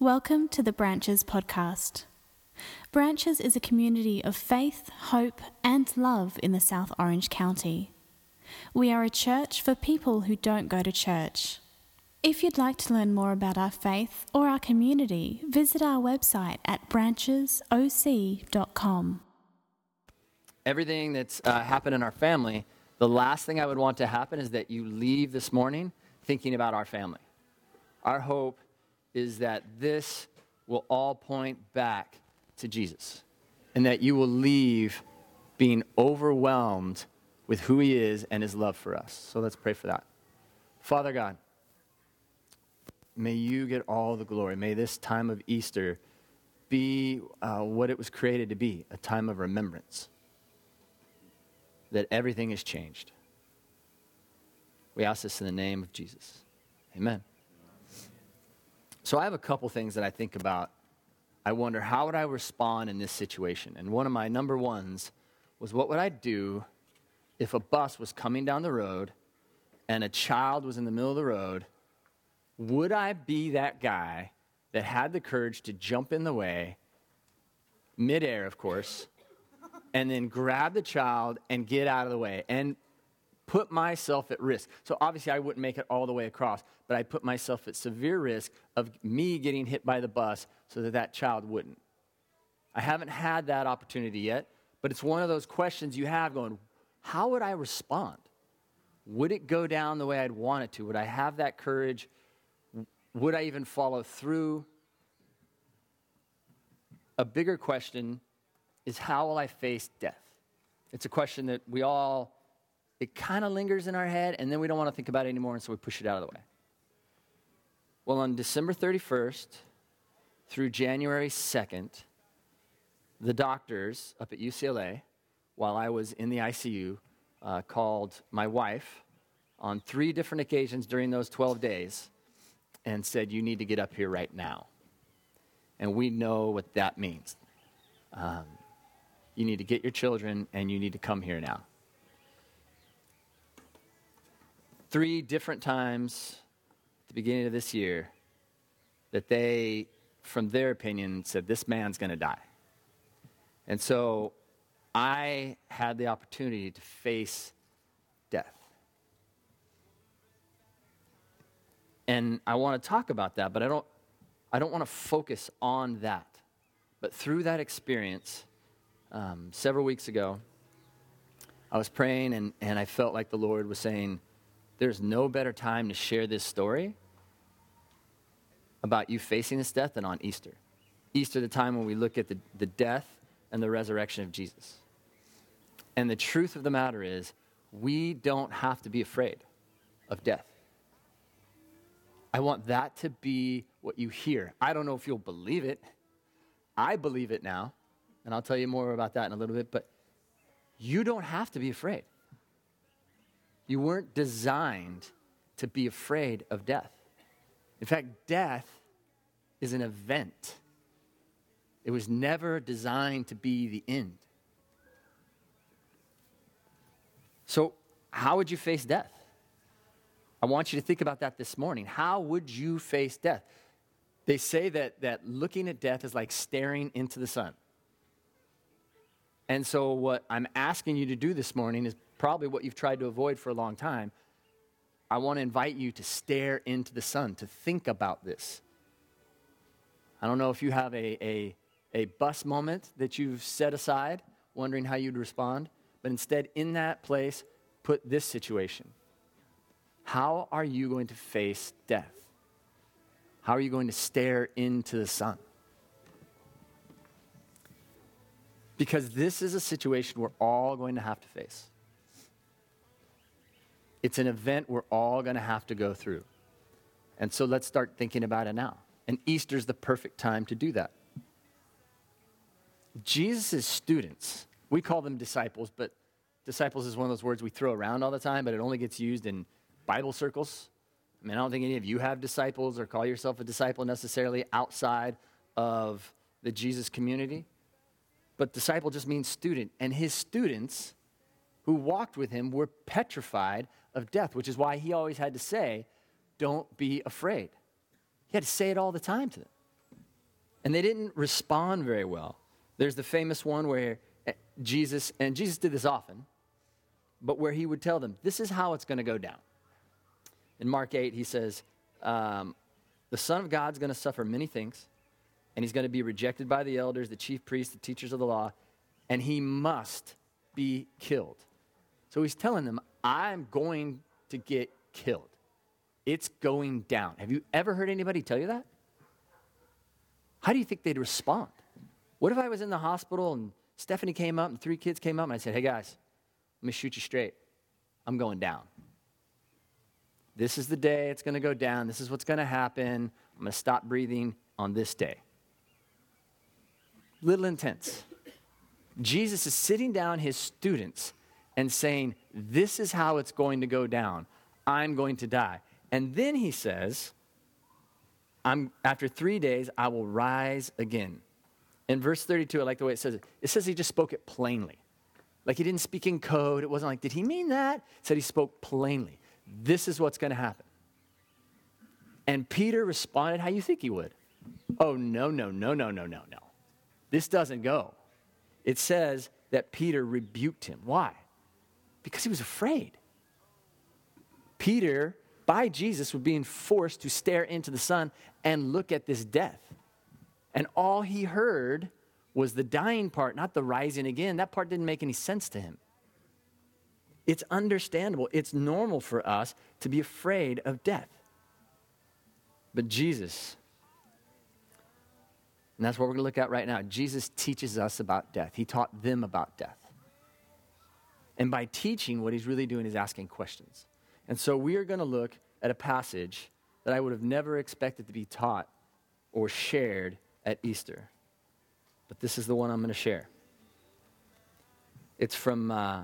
Welcome to the Branches podcast. Branches is a community of faith, hope, and love in the South Orange County. We are a church for people who don't go to church. If you'd like to learn more about our faith or our community, visit our website at branchesoc.com. Everything that's uh, happened in our family, the last thing I would want to happen is that you leave this morning thinking about our family. Our hope is that this will all point back to Jesus and that you will leave being overwhelmed with who he is and his love for us. So let's pray for that. Father God, may you get all the glory. May this time of Easter be uh, what it was created to be a time of remembrance, that everything has changed. We ask this in the name of Jesus. Amen. So I have a couple things that I think about. I wonder how would I respond in this situation? And one of my number ones was what would I do if a bus was coming down the road and a child was in the middle of the road? Would I be that guy that had the courage to jump in the way, midair, of course, and then grab the child and get out of the way? And put myself at risk. So obviously, I wouldn't make it all the way across, but I put myself at severe risk of me getting hit by the bus so that that child wouldn't. I haven't had that opportunity yet, but it's one of those questions you have going, how would I respond? Would it go down the way I'd want it to? Would I have that courage? Would I even follow through? A bigger question is how will I face death? It's a question that we all it kind of lingers in our head, and then we don't want to think about it anymore, and so we push it out of the way. Well, on December 31st through January 2nd, the doctors up at UCLA, while I was in the ICU, uh, called my wife on three different occasions during those 12 days and said, You need to get up here right now. And we know what that means. Um, you need to get your children and you need to come here now. Three different times at the beginning of this year that they, from their opinion, said, This man's going to die. And so I had the opportunity to face death. And I want to talk about that, but I don't, I don't want to focus on that. But through that experience, um, several weeks ago, I was praying and, and I felt like the Lord was saying, there's no better time to share this story about you facing this death than on Easter. Easter, the time when we look at the, the death and the resurrection of Jesus. And the truth of the matter is, we don't have to be afraid of death. I want that to be what you hear. I don't know if you'll believe it. I believe it now, and I'll tell you more about that in a little bit, but you don't have to be afraid. You weren't designed to be afraid of death. In fact, death is an event, it was never designed to be the end. So, how would you face death? I want you to think about that this morning. How would you face death? They say that, that looking at death is like staring into the sun. And so, what I'm asking you to do this morning is probably what you've tried to avoid for a long time. I want to invite you to stare into the sun, to think about this. I don't know if you have a, a, a bus moment that you've set aside, wondering how you'd respond, but instead, in that place, put this situation. How are you going to face death? How are you going to stare into the sun? Because this is a situation we're all going to have to face. It's an event we're all going to have to go through. And so let's start thinking about it now. And Easter's the perfect time to do that. Jesus' students, we call them disciples, but disciples is one of those words we throw around all the time, but it only gets used in Bible circles. I mean, I don't think any of you have disciples or call yourself a disciple necessarily outside of the Jesus community. But disciple just means student. And his students who walked with him were petrified of death, which is why he always had to say, Don't be afraid. He had to say it all the time to them. And they didn't respond very well. There's the famous one where eh, Jesus, and Jesus did this often, but where he would tell them, This is how it's going to go down. In Mark 8, he says, um, The Son of God's going to suffer many things, and he's going to be rejected by the elders, the chief priests, the teachers of the law, and he must be killed. So he's telling them, I'm going to get killed. It's going down. Have you ever heard anybody tell you that? How do you think they'd respond? What if I was in the hospital and Stephanie came up and three kids came up and I said, Hey guys, let me shoot you straight. I'm going down. This is the day it's going to go down. This is what's going to happen. I'm going to stop breathing on this day. Little intense. Jesus is sitting down his students and saying, This is how it's going to go down. I'm going to die. And then he says, I'm, after three days, I will rise again. In verse 32, I like the way it says it. It says he just spoke it plainly. Like he didn't speak in code. It wasn't like, did he mean that? It said he spoke plainly. This is what's going to happen. And Peter responded how you think he would. Oh, no, no, no, no, no, no, no. This doesn't go. It says that Peter rebuked him. Why? Because he was afraid. Peter, by Jesus, was being forced to stare into the sun and look at this death. And all he heard was the dying part, not the rising again. That part didn't make any sense to him. It's understandable, it's normal for us to be afraid of death. But Jesus, and that's what we're going to look at right now. Jesus teaches us about death. He taught them about death. And by teaching, what he's really doing is asking questions. And so we are going to look at a passage that I would have never expected to be taught or shared at Easter. But this is the one I'm going to share. It's from uh,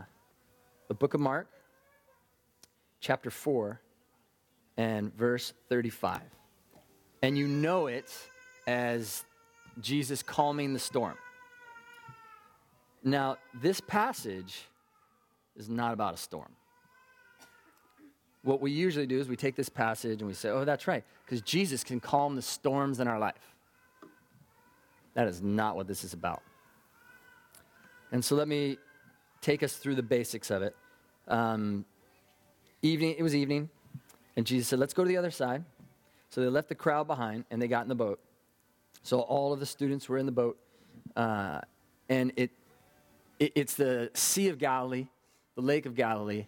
the book of Mark, chapter 4, and verse 35. And you know it as Jesus calming the storm. Now, this passage is not about a storm. What we usually do is we take this passage and we say, oh, that's right, because Jesus can calm the storms in our life. That is not what this is about. And so let me take us through the basics of it. Um, evening, it was evening, and Jesus said, Let's go to the other side. So they left the crowd behind and they got in the boat. So all of the students were in the boat, uh, and it, it, it's the Sea of Galilee, the Lake of Galilee.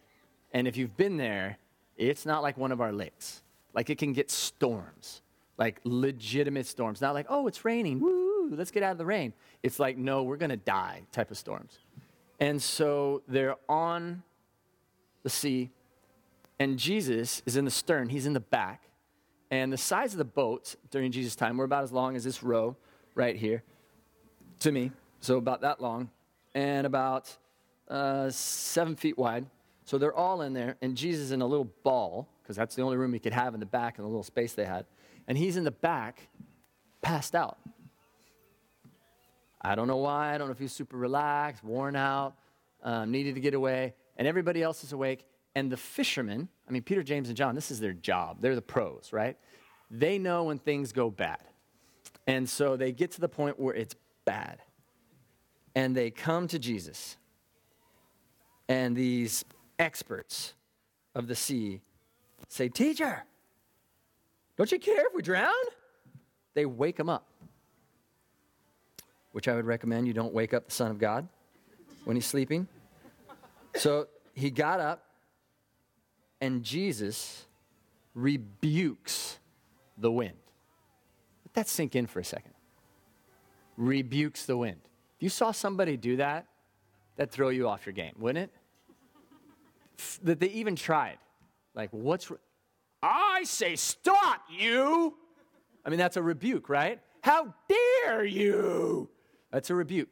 And if you've been there, it's not like one of our lakes. Like it can get storms, like legitimate storms. Not like, oh, it's raining, woo, let's get out of the rain. It's like, no, we're going to die type of storms. And so they're on the sea, and Jesus is in the stern, he's in the back. And the size of the boats during Jesus' time were about as long as this row right here to me. So about that long and about uh, seven feet wide. So they're all in there, and Jesus in a little ball, because that's the only room he could have in the back in the little space they had. And he's in the back, passed out. I don't know why. I don't know if he's super relaxed, worn out, um, needed to get away. And everybody else is awake. And the fishermen, I mean, Peter, James, and John, this is their job. They're the pros, right? They know when things go bad. And so they get to the point where it's bad. And they come to Jesus. And these experts of the sea say, Teacher, don't you care if we drown? They wake him up, which I would recommend you don't wake up the Son of God when he's sleeping. So he got up and Jesus rebukes the wind. Let that sink in for a second. Rebukes the wind. If you saw somebody do that, that'd throw you off your game, wouldn't it? That they even tried. Like, what's. Re- I say, stop, you! I mean, that's a rebuke, right? How dare you! That's a rebuke.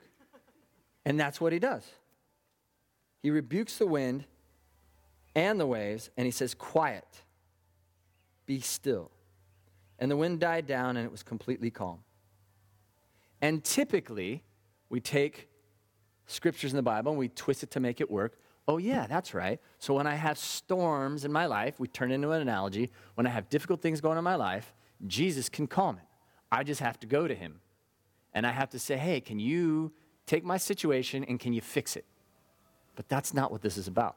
And that's what he does. He rebukes the wind and the waves, and he says, Quiet, be still. And the wind died down, and it was completely calm. And typically, we take scriptures in the Bible and we twist it to make it work. Oh, yeah, that's right. So when I have storms in my life, we turn into an analogy. When I have difficult things going on in my life, Jesus can calm it. I just have to go to him And I have to say, hey, can you take my situation and can you fix it? But that's not what this is about.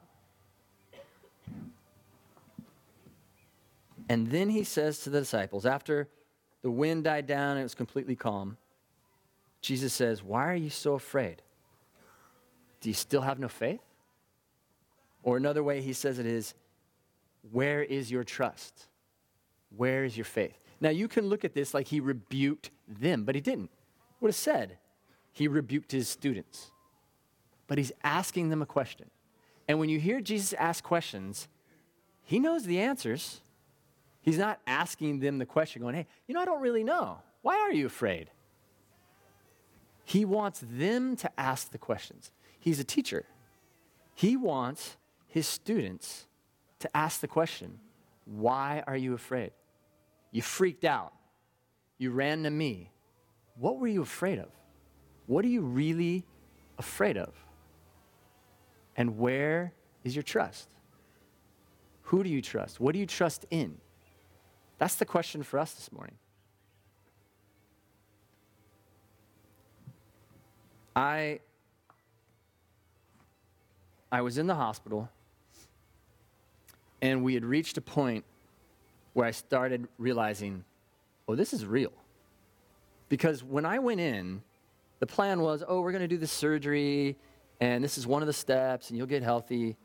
And then he says to the disciples, after the wind died down and it was completely calm, Jesus says, Why are you so afraid? Do you still have no faith? Or another way he says it is, Where is your trust? Where is your faith? Now you can look at this like he rebuked them, but he didn't. Would have said he rebuked his students. But he's asking them a question. And when you hear Jesus ask questions, he knows the answers. He's not asking them the question, going, Hey, you know, I don't really know. Why are you afraid? He wants them to ask the questions. He's a teacher. He wants his students to ask the question, Why are you afraid? You freaked out. You ran to me. What were you afraid of? What are you really afraid of? And where is your trust? Who do you trust? What do you trust in? That's the question for us this morning. I I was in the hospital and we had reached a point where I started realizing, oh, this is real. Because when I went in, the plan was, oh, we're going to do this surgery, and this is one of the steps, and you'll get healthy.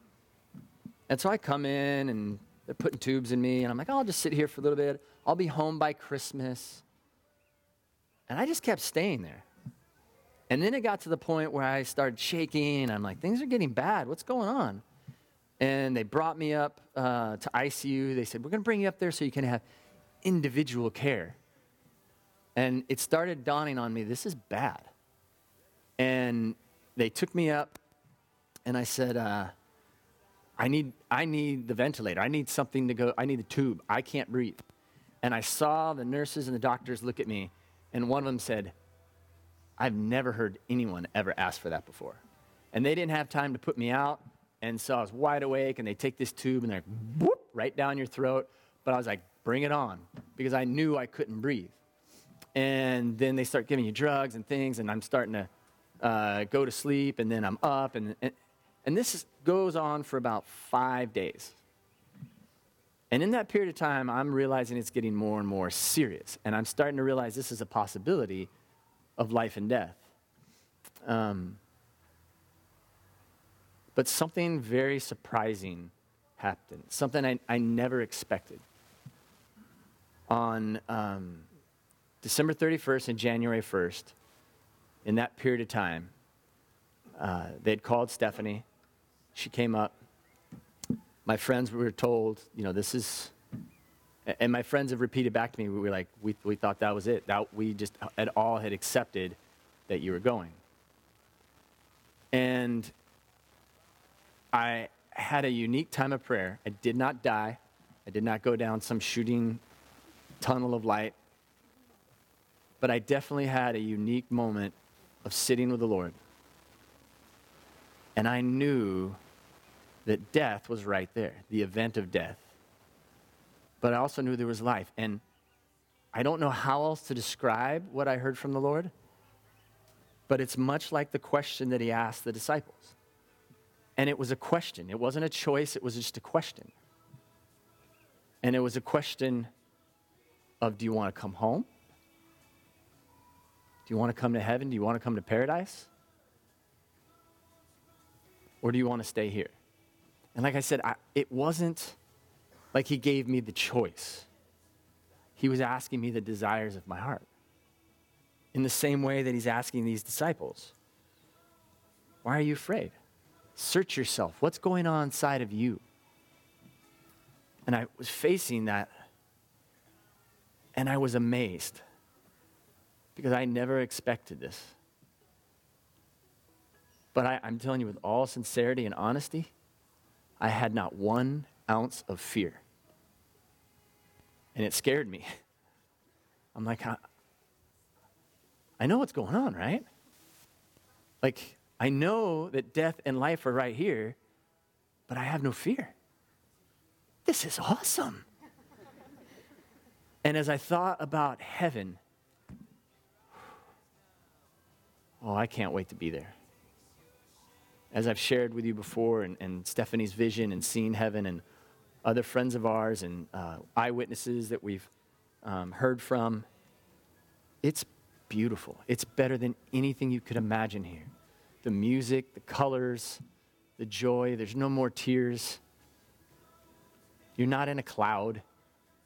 And so I come in, and they're putting tubes in me, and I'm like, I'll just sit here for a little bit. I'll be home by Christmas. And I just kept staying there. And then it got to the point where I started shaking, I'm like, things are getting bad. What's going on? And they brought me up uh, to ICU. They said, We're going to bring you up there so you can have individual care. And it started dawning on me this is bad. And they took me up, and I said, uh, I need, I need the ventilator. I need something to go, I need the tube. I can't breathe. And I saw the nurses and the doctors look at me, and one of them said, I've never heard anyone ever ask for that before. And they didn't have time to put me out. And so I was wide awake, and they take this tube and they're whoop, right down your throat. But I was like, bring it on, because I knew I couldn't breathe. And then they start giving you drugs and things, and I'm starting to uh, go to sleep, and then I'm up. And, and, and this is, goes on for about five days. And in that period of time, I'm realizing it's getting more and more serious. And I'm starting to realize this is a possibility of life and death. Um, but something very surprising happened, something I, I never expected. On um, December 31st and January 1st, in that period of time, uh, they'd called Stephanie. She came up. My friends were told, you know, this is and my friends have repeated back to me, we were like, we, we thought that was it. That we just at all had accepted that you were going. And I had a unique time of prayer. I did not die. I did not go down some shooting tunnel of light. But I definitely had a unique moment of sitting with the Lord. And I knew that death was right there, the event of death but I also knew there was life. And I don't know how else to describe what I heard from the Lord, but it's much like the question that he asked the disciples. And it was a question, it wasn't a choice, it was just a question. And it was a question of do you want to come home? Do you want to come to heaven? Do you want to come to paradise? Or do you want to stay here? And like I said, I, it wasn't like he gave me the choice. He was asking me the desires of my heart. In the same way that he's asking these disciples Why are you afraid? Search yourself. What's going on inside of you? And I was facing that, and I was amazed because I never expected this. But I, am telling you, with all sincerity and honesty, I had not one ounce of fear. And it scared me. I'm like, I, I know what's going on, right? Like, I know that death and life are right here, but I have no fear. This is awesome. and as I thought about heaven, oh, I can't wait to be there. As I've shared with you before, and, and Stephanie's vision and seeing heaven, and other friends of ours, and uh, eyewitnesses that we've um, heard from, it's beautiful. It's better than anything you could imagine here. The music, the colors, the joy, there's no more tears. You're not in a cloud,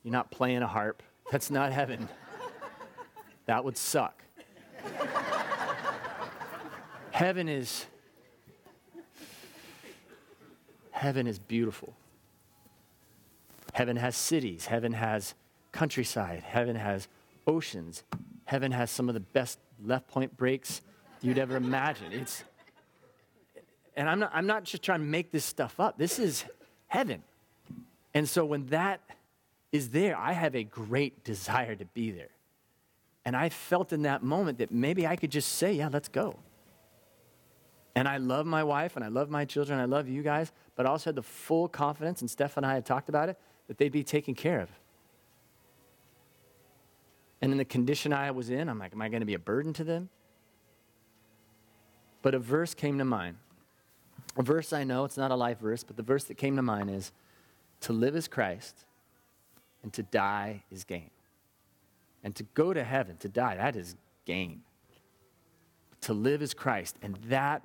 you're not playing a harp. That's not heaven. That would suck. heaven is heaven is beautiful. Heaven has cities, heaven has countryside, heaven has oceans, heaven has some of the best left point breaks you'd ever imagine. It's and I'm not, I'm not just trying to make this stuff up. This is heaven. And so when that is there, I have a great desire to be there. And I felt in that moment that maybe I could just say, yeah, let's go. And I love my wife and I love my children, I love you guys, but I also had the full confidence, and Steph and I had talked about it, that they'd be taken care of. And in the condition I was in, I'm like, am I going to be a burden to them? But a verse came to mind. A verse I know, it's not a life verse, but the verse that came to mind is to live is Christ and to die is gain. And to go to heaven, to die, that is gain. To live is Christ. And that,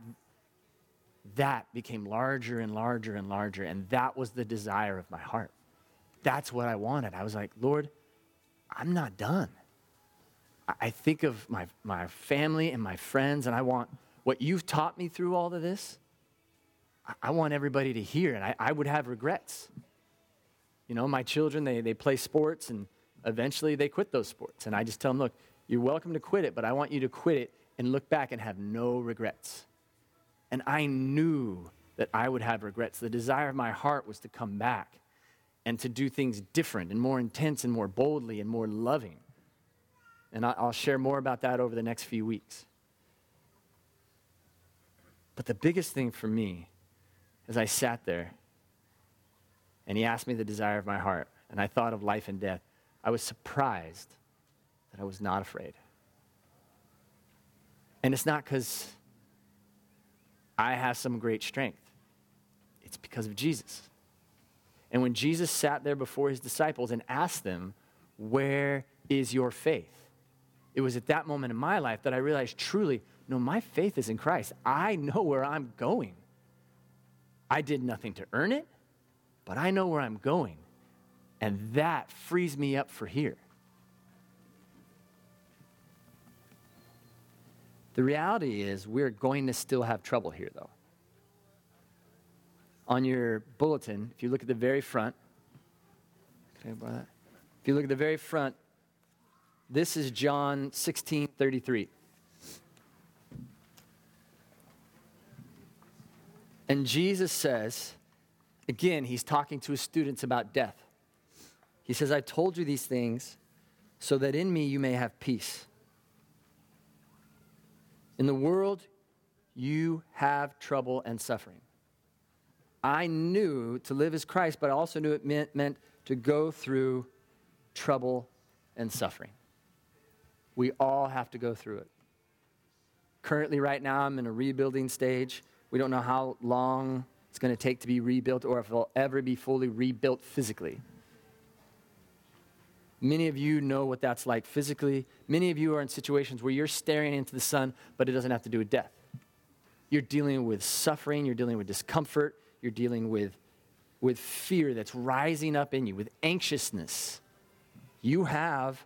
that became larger and larger and larger. And that was the desire of my heart. That's what I wanted. I was like, Lord, I'm not done. I think of my, my family and my friends, and I want what you've taught me through all of this. I want everybody to hear, and I, I would have regrets. You know, my children, they, they play sports, and eventually they quit those sports. And I just tell them, look, you're welcome to quit it, but I want you to quit it and look back and have no regrets. And I knew that I would have regrets. The desire of my heart was to come back and to do things different and more intense and more boldly and more loving. And I'll share more about that over the next few weeks. But the biggest thing for me as I sat there and he asked me the desire of my heart, and I thought of life and death, I was surprised that I was not afraid. And it's not because I have some great strength, it's because of Jesus. And when Jesus sat there before his disciples and asked them, Where is your faith? It was at that moment in my life that I realized truly, no, my faith is in Christ. I know where I'm going. I did nothing to earn it, but I know where I'm going. And that frees me up for here. The reality is, we're going to still have trouble here, though. On your bulletin, if you look at the very front, can I borrow that? If you look at the very front, this is John 16 33. And Jesus says, again, he's talking to his students about death. He says, I told you these things so that in me you may have peace. In the world, you have trouble and suffering. I knew to live as Christ, but I also knew it meant, meant to go through trouble and suffering. We all have to go through it. Currently, right now, I'm in a rebuilding stage. We don't know how long it's going to take to be rebuilt or if it'll ever be fully rebuilt physically. Many of you know what that's like physically. Many of you are in situations where you're staring into the sun, but it doesn't have to do with death. You're dealing with suffering, you're dealing with discomfort, you're dealing with, with fear that's rising up in you, with anxiousness. You have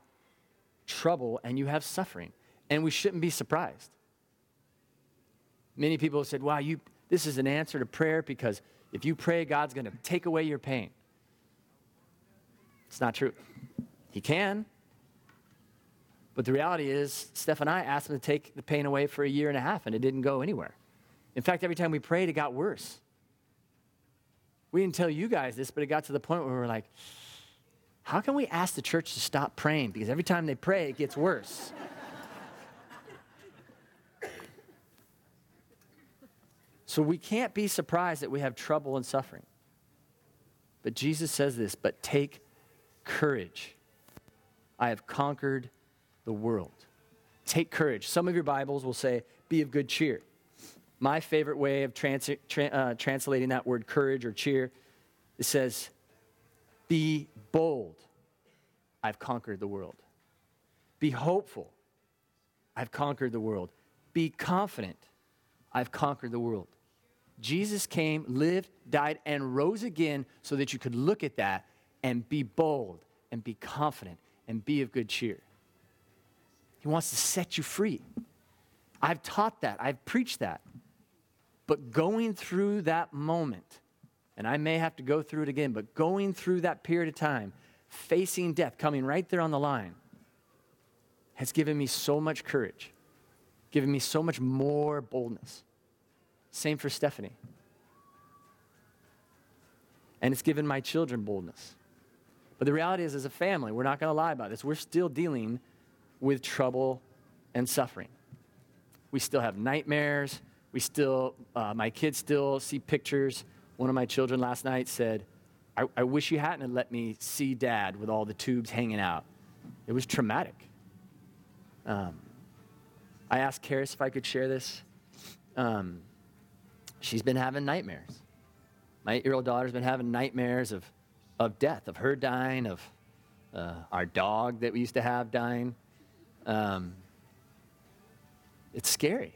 trouble and you have suffering, and we shouldn't be surprised. Many people have said, wow, you, this is an answer to prayer because if you pray, God's going to take away your pain. It's not true. He can. But the reality is, Steph and I asked him to take the pain away for a year and a half, and it didn't go anywhere. In fact, every time we prayed, it got worse. We didn't tell you guys this, but it got to the point where we were like, how can we ask the church to stop praying? Because every time they pray, it gets worse. So we can't be surprised that we have trouble and suffering. But Jesus says this, but take courage. I have conquered the world. take courage. Some of your Bibles will say, be of good cheer. My favorite way of trans- tra- uh, translating that word courage or cheer, it says, be bold. I've conquered the world. Be hopeful. I've conquered the world. Be confident. I've conquered the world. Jesus came, lived, died, and rose again so that you could look at that and be bold and be confident and be of good cheer. He wants to set you free. I've taught that, I've preached that. But going through that moment, and I may have to go through it again, but going through that period of time, facing death, coming right there on the line, has given me so much courage, given me so much more boldness. Same for Stephanie. And it's given my children boldness. But the reality is, as a family, we're not going to lie about this. We're still dealing with trouble and suffering. We still have nightmares. We still, uh, my kids still see pictures. One of my children last night said, I, I wish you hadn't let me see dad with all the tubes hanging out. It was traumatic. Um, I asked Karis if I could share this. Um, she's been having nightmares. My eight year old daughter's been having nightmares of, of death, of her dying, of uh, our dog that we used to have dying. Um, it's scary.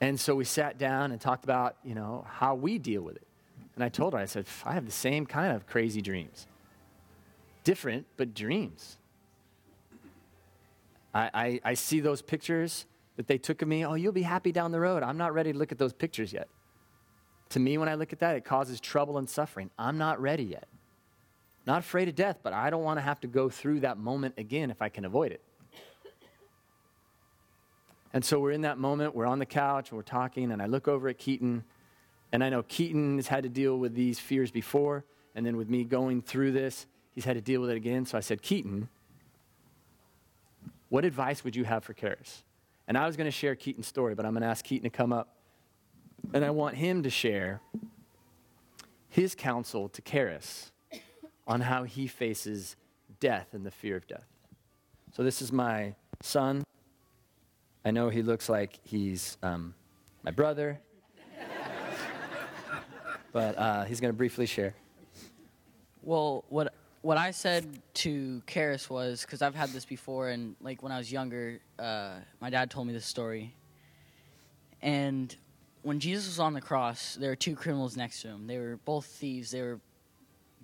And so we sat down and talked about, you know, how we deal with it. And I told her, I said, I have the same kind of crazy dreams. Different, but dreams. I, I, I see those pictures that they took of me. Oh, you'll be happy down the road. I'm not ready to look at those pictures yet. To me, when I look at that, it causes trouble and suffering. I'm not ready yet. Not afraid of death, but I don't want to have to go through that moment again if I can avoid it. And so we're in that moment, we're on the couch, we're talking, and I look over at Keaton, and I know Keaton has had to deal with these fears before, and then with me going through this, he's had to deal with it again. So I said, Keaton, what advice would you have for Karis? And I was going to share Keaton's story, but I'm going to ask Keaton to come up. And I want him to share his counsel to Karis on how he faces death and the fear of death. So this is my son. I know he looks like he's um, my brother, but uh, he's going to briefly share. Well, what what I said to Karis was because I've had this before, and like when I was younger, uh, my dad told me this story. And when Jesus was on the cross, there were two criminals next to him. They were both thieves. They were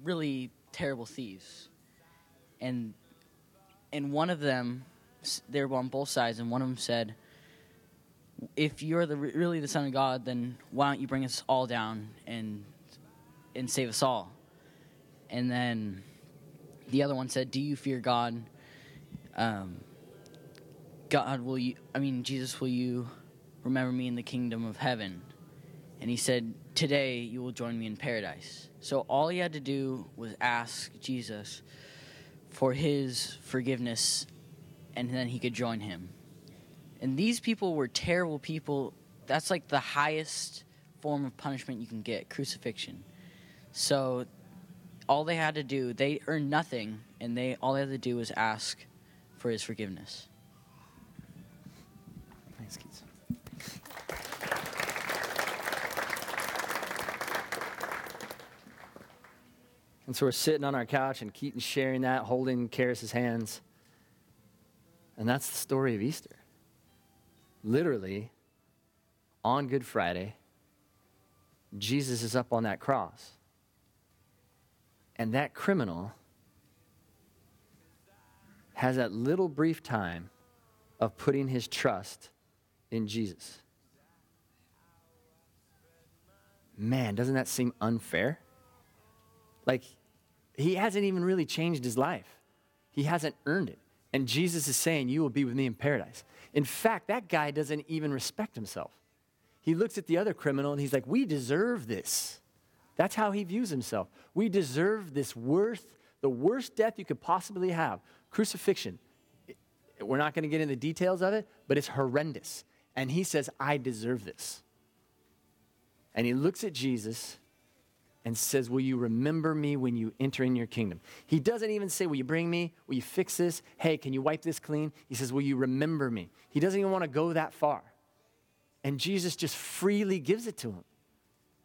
really terrible thieves, and and one of them, they were on both sides, and one of them said, "If you're the really the Son of God, then why don't you bring us all down and and save us all?" And then the other one said, "Do you fear God? Um, God, will you? I mean, Jesus, will you remember me in the kingdom of heaven?" And he said, "Today you will join me in paradise." So all he had to do was ask Jesus for his forgiveness, and then he could join him. And these people were terrible people. That's like the highest form of punishment you can get crucifixion. So all they had to do, they earned nothing, and they all they had to do was ask for his forgiveness. Thanks, Keith. And so we're sitting on our couch, and Keaton's sharing that, holding Karis's hands. And that's the story of Easter. Literally, on Good Friday, Jesus is up on that cross. And that criminal has that little brief time of putting his trust in Jesus. Man, doesn't that seem unfair? Like, he hasn't even really changed his life, he hasn't earned it. And Jesus is saying, You will be with me in paradise. In fact, that guy doesn't even respect himself. He looks at the other criminal and he's like, We deserve this. That's how he views himself. We deserve this worst, the worst death you could possibly have crucifixion. We're not going to get into the details of it, but it's horrendous. And he says, I deserve this. And he looks at Jesus and says, Will you remember me when you enter in your kingdom? He doesn't even say, Will you bring me? Will you fix this? Hey, can you wipe this clean? He says, Will you remember me? He doesn't even want to go that far. And Jesus just freely gives it to him.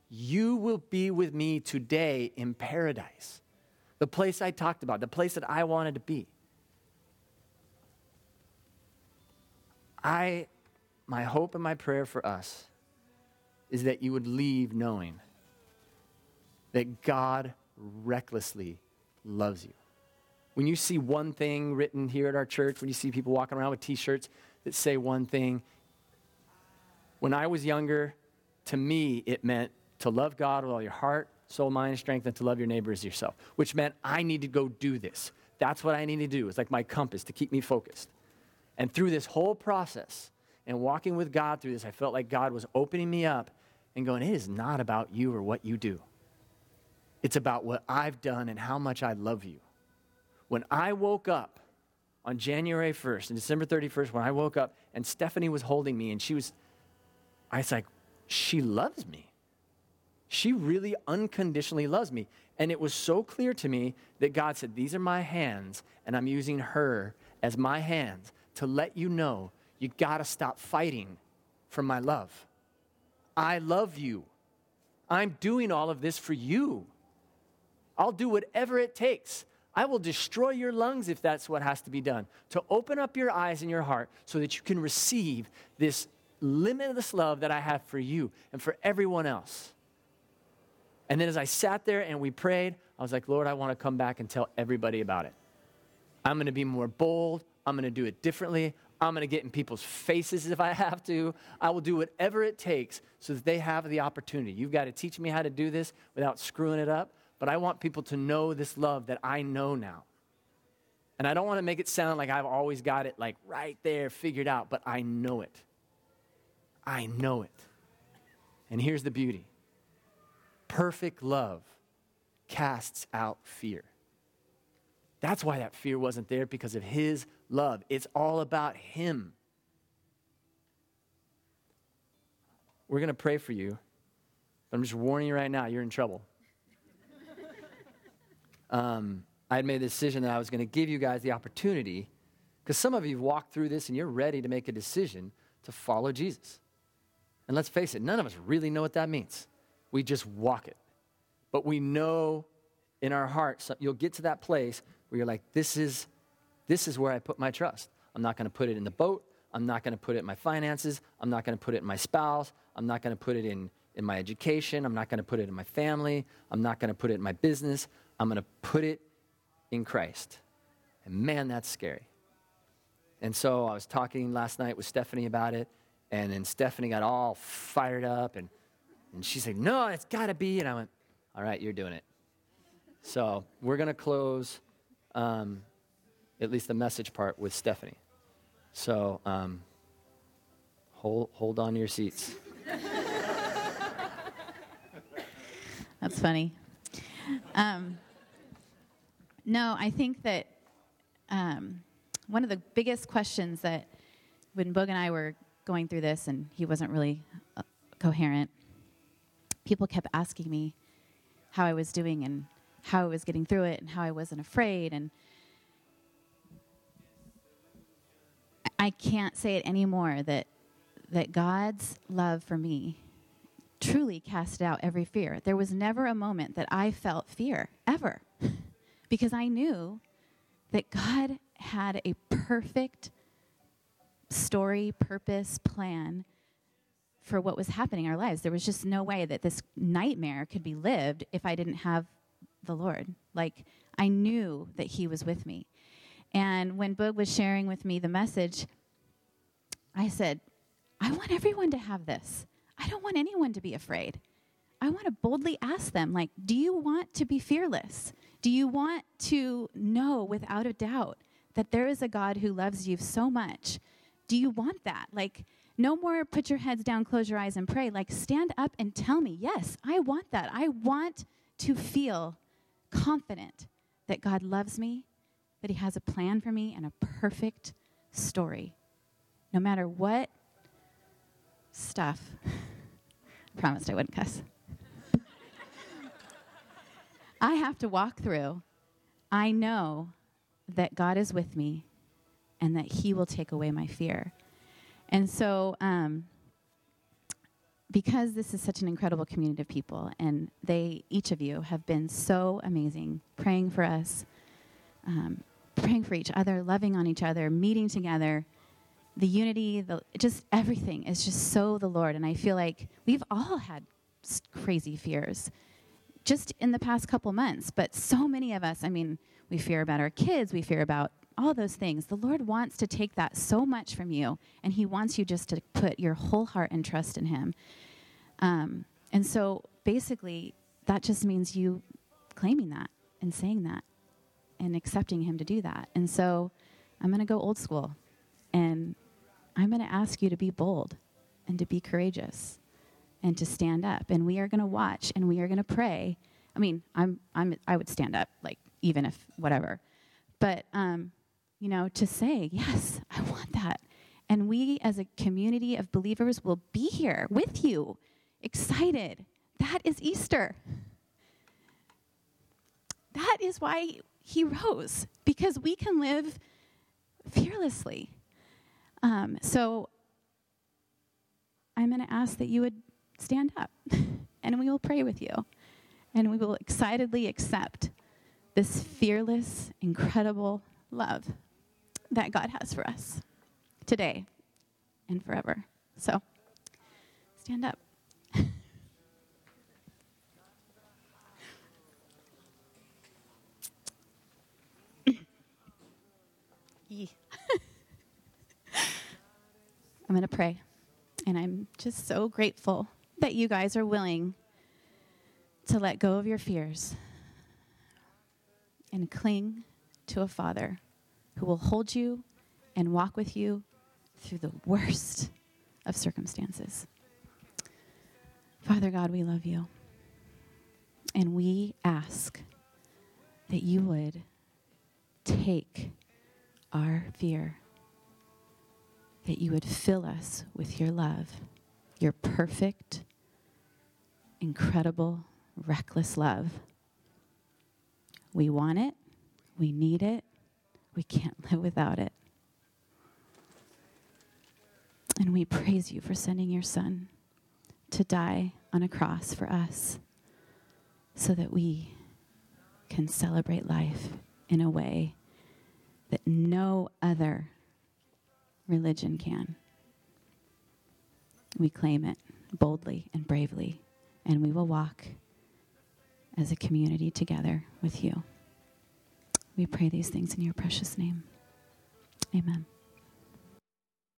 You will be with me today in paradise, the place I talked about, the place that I wanted to be. I, my hope and my prayer for us is that you would leave knowing that God recklessly loves you. When you see one thing written here at our church, when you see people walking around with t shirts that say one thing, when I was younger, to me, it meant to love God with all your heart, soul, mind, and strength, and to love your neighbor as yourself, which meant I need to go do this. That's what I need to do. It's like my compass to keep me focused. And through this whole process and walking with God through this, I felt like God was opening me up and going, It is not about you or what you do. It's about what I've done and how much I love you. When I woke up on January 1st and December 31st, when I woke up and Stephanie was holding me and she was, I was like, she loves me. She really unconditionally loves me. And it was so clear to me that God said, These are my hands, and I'm using her as my hands to let you know you got to stop fighting for my love. I love you. I'm doing all of this for you. I'll do whatever it takes. I will destroy your lungs if that's what has to be done to open up your eyes and your heart so that you can receive this limitless love that I have for you and for everyone else. And then as I sat there and we prayed, I was like, Lord, I want to come back and tell everybody about it. I'm going to be more bold. I'm going to do it differently. I'm going to get in people's faces if I have to. I will do whatever it takes so that they have the opportunity. You've got to teach me how to do this without screwing it up, but I want people to know this love that I know now. And I don't want to make it sound like I've always got it like right there figured out, but I know it. I know it. And here's the beauty perfect love casts out fear. That's why that fear wasn't there because of his love. It's all about him. We're going to pray for you. I'm just warning you right now, you're in trouble. Um, I had made the decision that I was going to give you guys the opportunity, because some of you have walked through this and you're ready to make a decision to follow Jesus. And let's face it, none of us really know what that means. We just walk it. But we know in our hearts, you'll get to that place where you're like, this is, this is where I put my trust. I'm not going to put it in the boat. I'm not going to put it in my finances. I'm not going to put it in my spouse. I'm not going to put it in, in my education. I'm not going to put it in my family. I'm not going to put it in my business. I'm going to put it in Christ. And man, that's scary. And so I was talking last night with Stephanie about it, and then Stephanie got all fired up, and, and she said, No, it's got to be. And I went, All right, you're doing it. So we're going to close um, at least the message part with Stephanie. So um, hold, hold on to your seats. That's funny. Um, no, I think that um, one of the biggest questions that when Boog and I were going through this, and he wasn't really uh, coherent, people kept asking me how I was doing and how I was getting through it and how I wasn't afraid. And I can't say it anymore that that God's love for me truly cast out every fear. There was never a moment that I felt fear ever because I knew that God had a perfect story, purpose, plan for what was happening in our lives. There was just no way that this nightmare could be lived if I didn't have the Lord. Like, I knew that He was with me. And when Boog was sharing with me the message, I said, I want everyone to have this. I don't want anyone to be afraid. I want to boldly ask them, like, do you want to be fearless? Do you want to know without a doubt that there is a God who loves you so much? Do you want that? Like, no more put your heads down, close your eyes, and pray. Like, stand up and tell me, yes, I want that. I want to feel confident that God loves me, that He has a plan for me, and a perfect story. No matter what stuff, I promised I wouldn't cuss. I have to walk through, I know that God is with me and that He will take away my fear. And so, um, because this is such an incredible community of people, and they, each of you, have been so amazing, praying for us, um, praying for each other, loving on each other, meeting together, the unity, the, just everything is just so the Lord. And I feel like we've all had crazy fears just in the past couple months, but so many of us, I mean, we fear about our kids, we fear about all those things. The Lord wants to take that so much from you, and He wants you just to put your whole heart and trust in Him. Um, and so basically, that just means you claiming that and saying that and accepting Him to do that. And so I'm going to go old school, and I'm going to ask you to be bold and to be courageous and to stand up. And we are going to watch and we are going to pray. I mean, I'm, I'm, I would stand up, like, even if whatever. But, um, you know, to say, yes, I want that. And we as a community of believers will be here with you, excited. That is Easter. That is why he rose, because we can live fearlessly. Um, so I'm going to ask that you would stand up and we will pray with you. And we will excitedly accept this fearless, incredible love that God has for us today and forever. So stand up. I'm going to pray. And I'm just so grateful that you guys are willing to let go of your fears and cling to a Father who will hold you and walk with you through the worst of circumstances. Father God, we love you. And we ask that you would take our fear, that you would fill us with your love, your perfect, incredible, reckless love. We want it, we need it, we can't live without it. And we praise you for sending your son to die on a cross for us so that we can celebrate life in a way that no other religion can. We claim it boldly and bravely, and we will walk as a community together with you. We pray these things in your precious name. Amen.